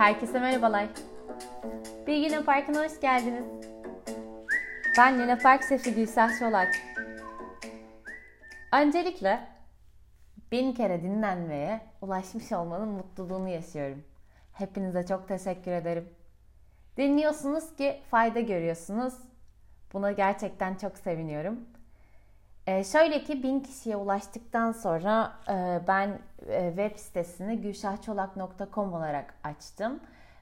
Herkese merhabalar. Bir Güne Parkı'na hoş geldiniz. Ben Luna Park Sefi Gülsah Çolak. Öncelikle bin kere dinlenmeye ulaşmış olmanın mutluluğunu yaşıyorum. Hepinize çok teşekkür ederim. Dinliyorsunuz ki fayda görüyorsunuz. Buna gerçekten çok seviniyorum. Ee, şöyle ki bin kişiye ulaştıktan sonra e, ben web sitesini gülşahçolak.com olarak açtım.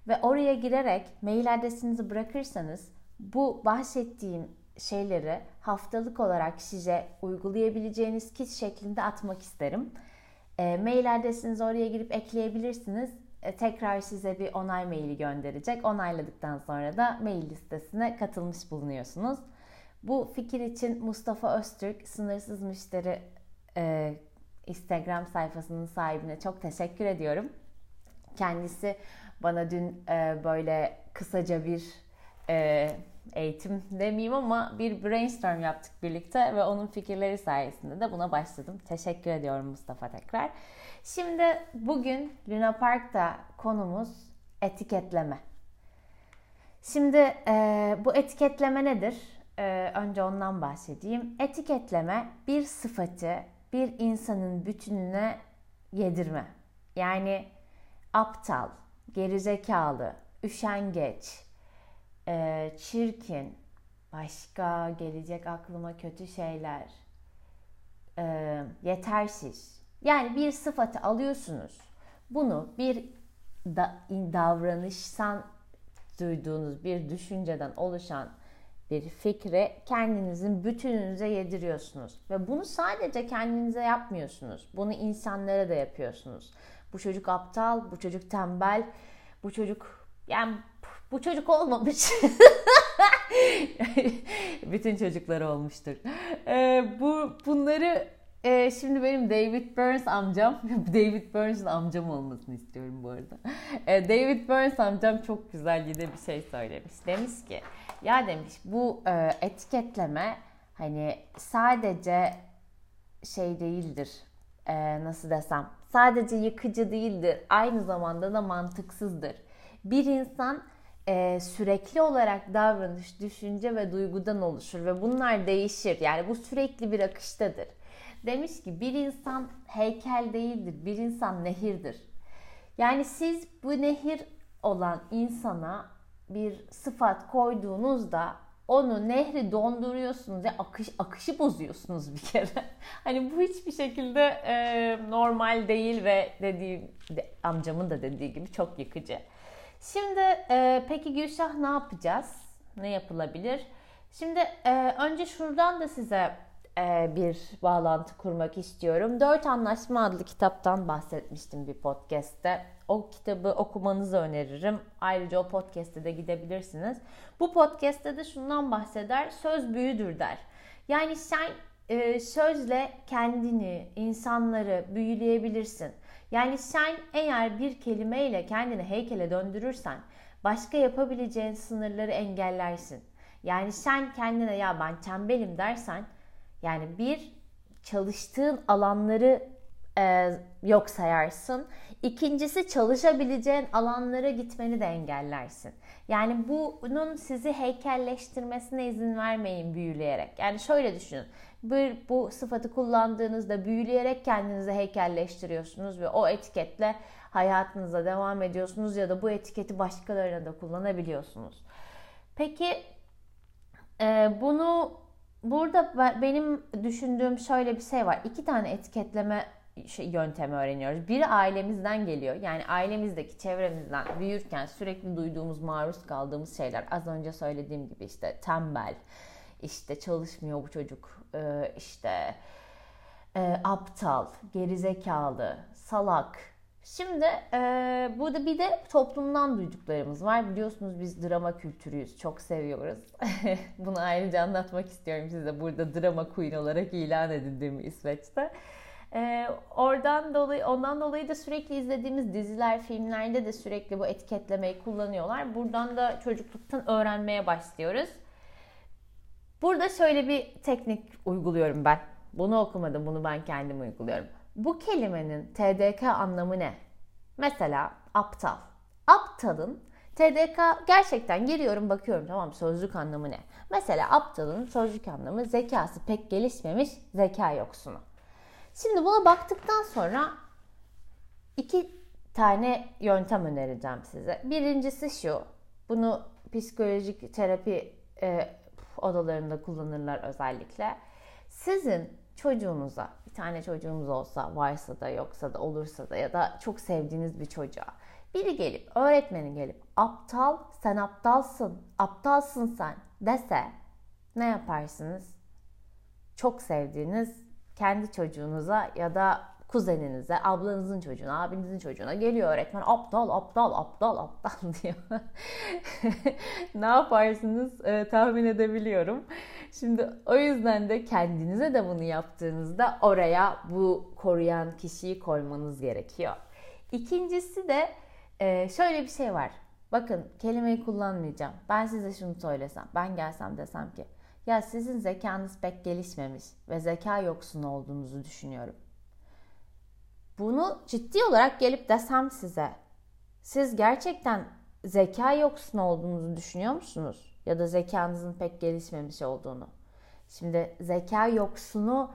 Ve oraya girerek mail adresinizi bırakırsanız bu bahsettiğim şeyleri haftalık olarak size uygulayabileceğiniz kit şeklinde atmak isterim. E, mail adresinizi oraya girip ekleyebilirsiniz. E, tekrar size bir onay maili gönderecek. Onayladıktan sonra da mail listesine katılmış bulunuyorsunuz. Bu fikir için Mustafa Öztürk Sınırsız Müşteri e, Instagram sayfasının sahibine çok teşekkür ediyorum. Kendisi bana dün e, böyle kısaca bir e, eğitim demeyeyim ama bir brainstorm yaptık birlikte ve onun fikirleri sayesinde de buna başladım. Teşekkür ediyorum Mustafa tekrar. Şimdi bugün Luna Park'ta konumuz etiketleme. Şimdi e, bu etiketleme nedir? Önce ondan bahsedeyim. Etiketleme bir sıfatı bir insanın bütününe yedirme. Yani aptal, gerizekalı, üşengeç, e, çirkin, başka gelecek aklıma kötü şeyler, e, yetersiz. Yani bir sıfatı alıyorsunuz. Bunu bir da, davranıştan duyduğunuz bir düşünceden oluşan bir fikri kendinizin bütününüze yediriyorsunuz. Ve bunu sadece kendinize yapmıyorsunuz. Bunu insanlara da yapıyorsunuz. Bu çocuk aptal, bu çocuk tembel, bu çocuk yani bu çocuk olmamış. Bütün çocuklar olmuştur. Ee, bu bunları e, şimdi benim David Burns amcam, David Burns'ın amcam olmasını istiyorum bu arada. E, David Burns amcam çok güzel yine bir şey söylemiş. Demiş ki ya demiş bu e, etiketleme hani sadece şey değildir. E, nasıl desem? Sadece yıkıcı değildir. Aynı zamanda da mantıksızdır. Bir insan e, sürekli olarak davranış, düşünce ve duygudan oluşur ve bunlar değişir. Yani bu sürekli bir akıştadır. Demiş ki bir insan heykel değildir, bir insan nehirdir. Yani siz bu nehir olan insana bir sıfat koyduğunuzda onu nehri donduruyorsunuz ya akış akışı bozuyorsunuz bir kere. hani bu hiçbir şekilde e, normal değil ve dediğim de, amcamın da dediği gibi çok yıkıcı. Şimdi e, peki Gülşah ne yapacağız? Ne yapılabilir? Şimdi e, önce şuradan da size bir bağlantı kurmak istiyorum. Dört Anlaşma adlı kitaptan bahsetmiştim bir podcast'te. O kitabı okumanızı öneririm. Ayrıca o podcast'te de gidebilirsiniz. Bu podcast'te de şundan bahseder. Söz büyüdür der. Yani sen e, sözle kendini, insanları büyüleyebilirsin. Yani sen eğer bir kelimeyle kendini heykele döndürürsen başka yapabileceğin sınırları engellersin. Yani sen kendine ya ben tembelim dersen yani bir çalıştığın alanları e, yok sayarsın. İkincisi çalışabileceğin alanlara gitmeni de engellersin. Yani bunun sizi heykelleştirmesine izin vermeyin büyüleyerek. Yani şöyle düşünün. Bir, bu sıfatı kullandığınızda büyüleyerek kendinizi heykelleştiriyorsunuz ve o etiketle hayatınıza devam ediyorsunuz ya da bu etiketi başkalarına da kullanabiliyorsunuz. Peki e, bunu burada benim düşündüğüm şöyle bir şey var. İki tane etiketleme şey, yöntemi öğreniyoruz. Biri ailemizden geliyor. Yani ailemizdeki, çevremizden büyürken sürekli duyduğumuz, maruz kaldığımız şeyler. Az önce söylediğim gibi işte tembel, işte çalışmıyor bu çocuk, e, işte e, aptal, gerizekalı, salak. Şimdi e, burada bir de toplumdan duyduklarımız var. Biliyorsunuz biz drama kültürüyüz. Çok seviyoruz. Bunu ayrıca anlatmak istiyorum size. Burada drama queen olarak ilan edildiğim İsveç'te. Ee, oradan dolayı ondan dolayı da sürekli izlediğimiz diziler, filmlerde de sürekli bu etiketlemeyi kullanıyorlar. Buradan da çocukluktan öğrenmeye başlıyoruz. Burada şöyle bir teknik uyguluyorum ben. Bunu okumadım, bunu ben kendim uyguluyorum. Bu kelimenin TDK anlamı ne? Mesela aptal. aptalın TDK gerçekten giriyorum bakıyorum tamam sözlük anlamı ne? Mesela aptalın sözlük anlamı zekası pek gelişmemiş zeka yoksunu. Şimdi buna baktıktan sonra iki tane yöntem önereceğim size. Birincisi şu. Bunu psikolojik terapi e, odalarında kullanırlar özellikle. Sizin çocuğunuza, bir tane çocuğunuz olsa, varsa da yoksa da olursa da ya da çok sevdiğiniz bir çocuğa biri gelip, öğretmeni gelip aptal, sen aptalsın, aptalsın sen dese ne yaparsınız? Çok sevdiğiniz kendi çocuğunuza ya da kuzeninize, ablanızın çocuğuna, abinizin çocuğuna geliyor öğretmen aptal, aptal, aptal, aptal diyor. ne yaparsınız e, tahmin edebiliyorum. Şimdi o yüzden de kendinize de bunu yaptığınızda oraya bu koruyan kişiyi koymanız gerekiyor. İkincisi de e, şöyle bir şey var. Bakın kelimeyi kullanmayacağım. Ben size şunu söylesem, ben gelsem desem ki ya sizin zekanız pek gelişmemiş ve zeka yoksunu olduğunuzu düşünüyorum. Bunu ciddi olarak gelip desem size siz gerçekten zeka yoksunu olduğunuzu düşünüyor musunuz? Ya da zekanızın pek gelişmemiş olduğunu. Şimdi zeka yoksunu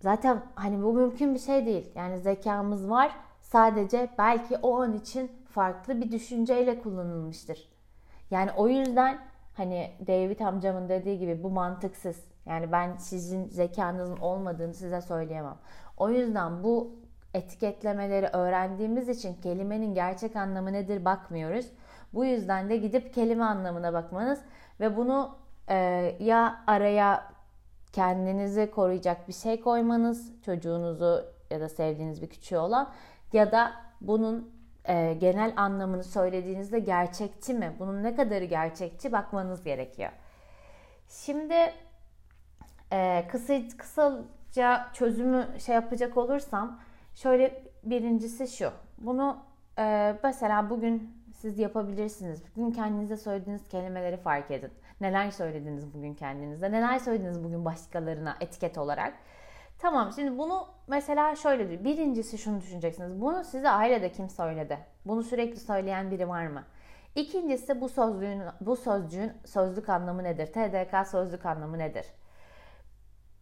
zaten hani bu mümkün bir şey değil. Yani zekamız var sadece belki o an için farklı bir düşünceyle kullanılmıştır. Yani o yüzden hani David amcamın dediği gibi bu mantıksız. Yani ben sizin zekanızın olmadığını size söyleyemem. O yüzden bu etiketlemeleri öğrendiğimiz için kelimenin gerçek anlamı nedir bakmıyoruz. Bu yüzden de gidip kelime anlamına bakmanız ve bunu e, ya araya kendinizi koruyacak bir şey koymanız, çocuğunuzu ya da sevdiğiniz bir küçüğü olan ya da bunun e, genel anlamını söylediğinizde gerçekçi mi? Bunun ne kadarı gerçekçi bakmanız gerekiyor. Şimdi e, kısa, kısaca çözümü şey yapacak olursam şöyle birincisi şu. Bunu e, mesela bugün siz yapabilirsiniz. Bugün kendinize söylediğiniz kelimeleri fark edin. Neler söylediniz bugün kendinize? Neler söylediniz bugün başkalarına etiket olarak? Tamam şimdi bunu mesela şöyle diyor. Birincisi şunu düşüneceksiniz. Bunu size ailede kim söyledi? Bunu sürekli söyleyen biri var mı? İkincisi bu sözlüğün bu sözcüğün sözlük anlamı nedir? TDK sözlük anlamı nedir?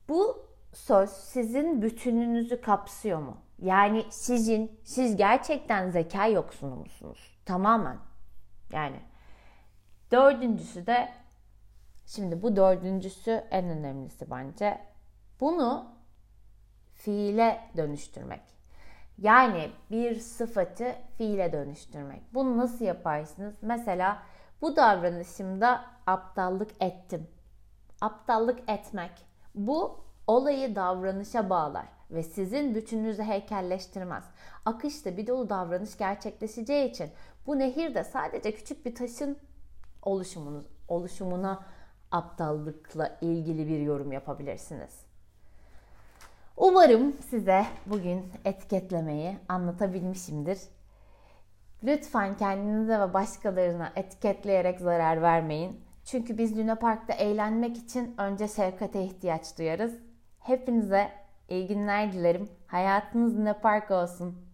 Bu söz sizin bütününüzü kapsıyor mu? Yani sizin siz gerçekten zeka yoksunu musunuz? Tamamen. Yani dördüncüsü de şimdi bu dördüncüsü en önemlisi bence. Bunu fiile dönüştürmek. Yani bir sıfatı fiile dönüştürmek. Bunu nasıl yaparsınız? Mesela bu davranışımda aptallık ettim. Aptallık etmek. Bu olayı davranışa bağlar ve sizin bütününüzü heykelleştirmez. Akışta bir dolu davranış gerçekleşeceği için bu nehirde sadece küçük bir taşın oluşumunu, oluşumuna aptallıkla ilgili bir yorum yapabilirsiniz. Umarım size bugün etiketlemeyi anlatabilmişimdir. Lütfen kendinize ve başkalarına etiketleyerek zarar vermeyin. Çünkü biz Luna Park'ta eğlenmek için önce şefkate ihtiyaç duyarız. Hepinize iyi günler dilerim. Hayatınız Luna Park olsun.